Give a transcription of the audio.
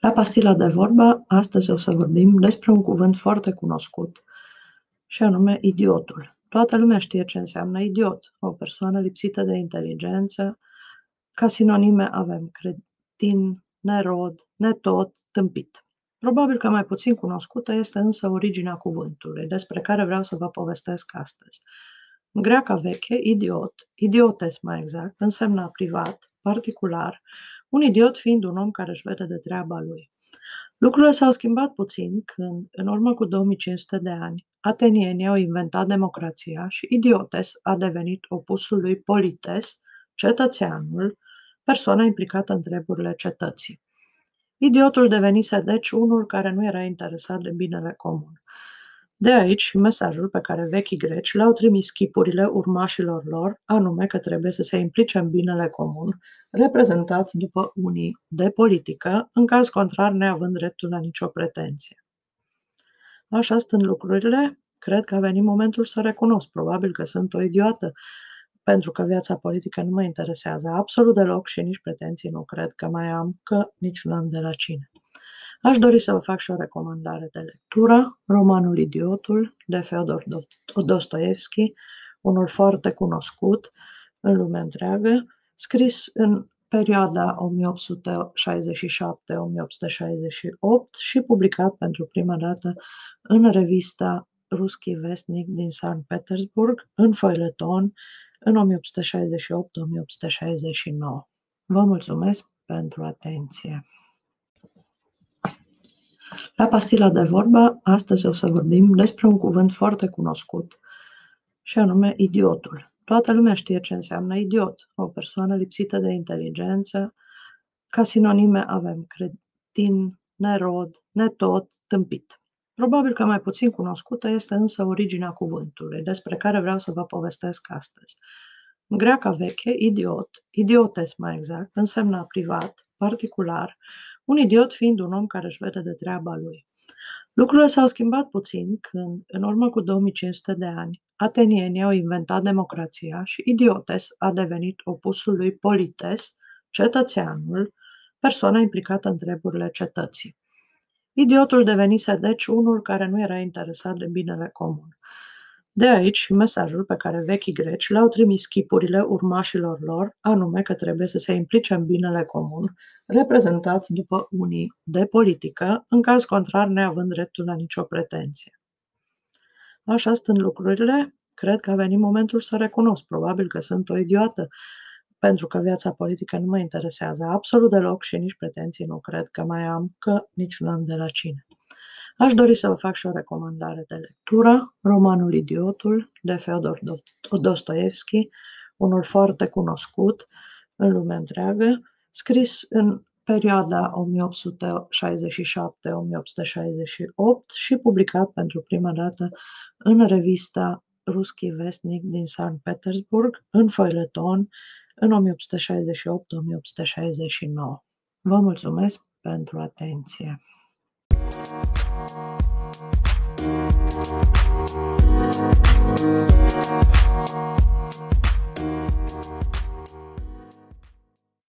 La pastila de vorbă, astăzi o să vorbim despre un cuvânt foarte cunoscut, și anume idiotul. Toată lumea știe ce înseamnă idiot, o persoană lipsită de inteligență. Ca sinonime avem cretin, nerod, netot, tâmpit. Probabil că mai puțin cunoscută este însă originea cuvântului, despre care vreau să vă povestesc astăzi. În greaca veche, idiot, idiotes mai exact, însemna privat, particular, un idiot fiind un om care își vede de treaba lui. Lucrurile s-au schimbat puțin când, în urmă cu 2500 de ani, atenienii au inventat democrația și idiotes a devenit opusul lui polites, cetățeanul, persoana implicată în treburile cetății. Idiotul devenise deci unul care nu era interesat de binele comun. De aici și mesajul pe care vechii greci l-au trimis chipurile urmașilor lor, anume că trebuie să se implice în binele comun, reprezentat după unii de politică, în caz contrar neavând dreptul la nicio pretenție. Așa stând lucrurile, cred că a venit momentul să recunosc, probabil că sunt o idiotă, pentru că viața politică nu mă interesează absolut deloc și nici pretenții nu cred că mai am, că nici nu am de la cine. Aș dori să vă fac și o recomandare de lectură, romanul Idiotul de Feodor Dostoevski, unul foarte cunoscut în lumea întreagă, scris în perioada 1867-1868 și publicat pentru prima dată în revista Ruski Vestnik din Sankt Petersburg, în foileton, în 1868-1869. Vă mulțumesc pentru atenție! La pastila de vorbă, astăzi o să vorbim despre un cuvânt foarte cunoscut, și anume idiotul. Toată lumea știe ce înseamnă idiot, o persoană lipsită de inteligență. Ca sinonime avem cretin, nerod, netot, tâmpit. Probabil că mai puțin cunoscută este însă originea cuvântului, despre care vreau să vă povestesc astăzi. În greaca veche, idiot, idiotes mai exact, însemna privat, particular, un idiot fiind un om care își vede de treaba lui. Lucrurile s-au schimbat puțin când, în urmă cu 2500 de ani, atenienii au inventat democrația și idiotes a devenit opusul lui polites, cetățeanul, persoana implicată în treburile cetății. Idiotul devenise deci unul care nu era interesat de binele comun. De aici și mesajul pe care vechii greci l-au trimis chipurile urmașilor lor, anume că trebuie să se implice în binele comun, reprezentat după unii de politică, în caz contrar neavând dreptul la nicio pretenție. Așa stând lucrurile, cred că a venit momentul să recunosc, probabil că sunt o idiotă, pentru că viața politică nu mă interesează absolut deloc și nici pretenții nu cred că mai am, că nici nu am de la cine. Aș dori să vă fac și o recomandare de lectură, romanul Idiotul de Feodor Dostoevski, unul foarte cunoscut în lumea întreagă, scris în perioada 1867-1868 și publicat pentru prima dată în revista Ruski Vestnik din Sankt Petersburg, în foileton, în 1868-1869. Vă mulțumesc pentru atenție! Thank you.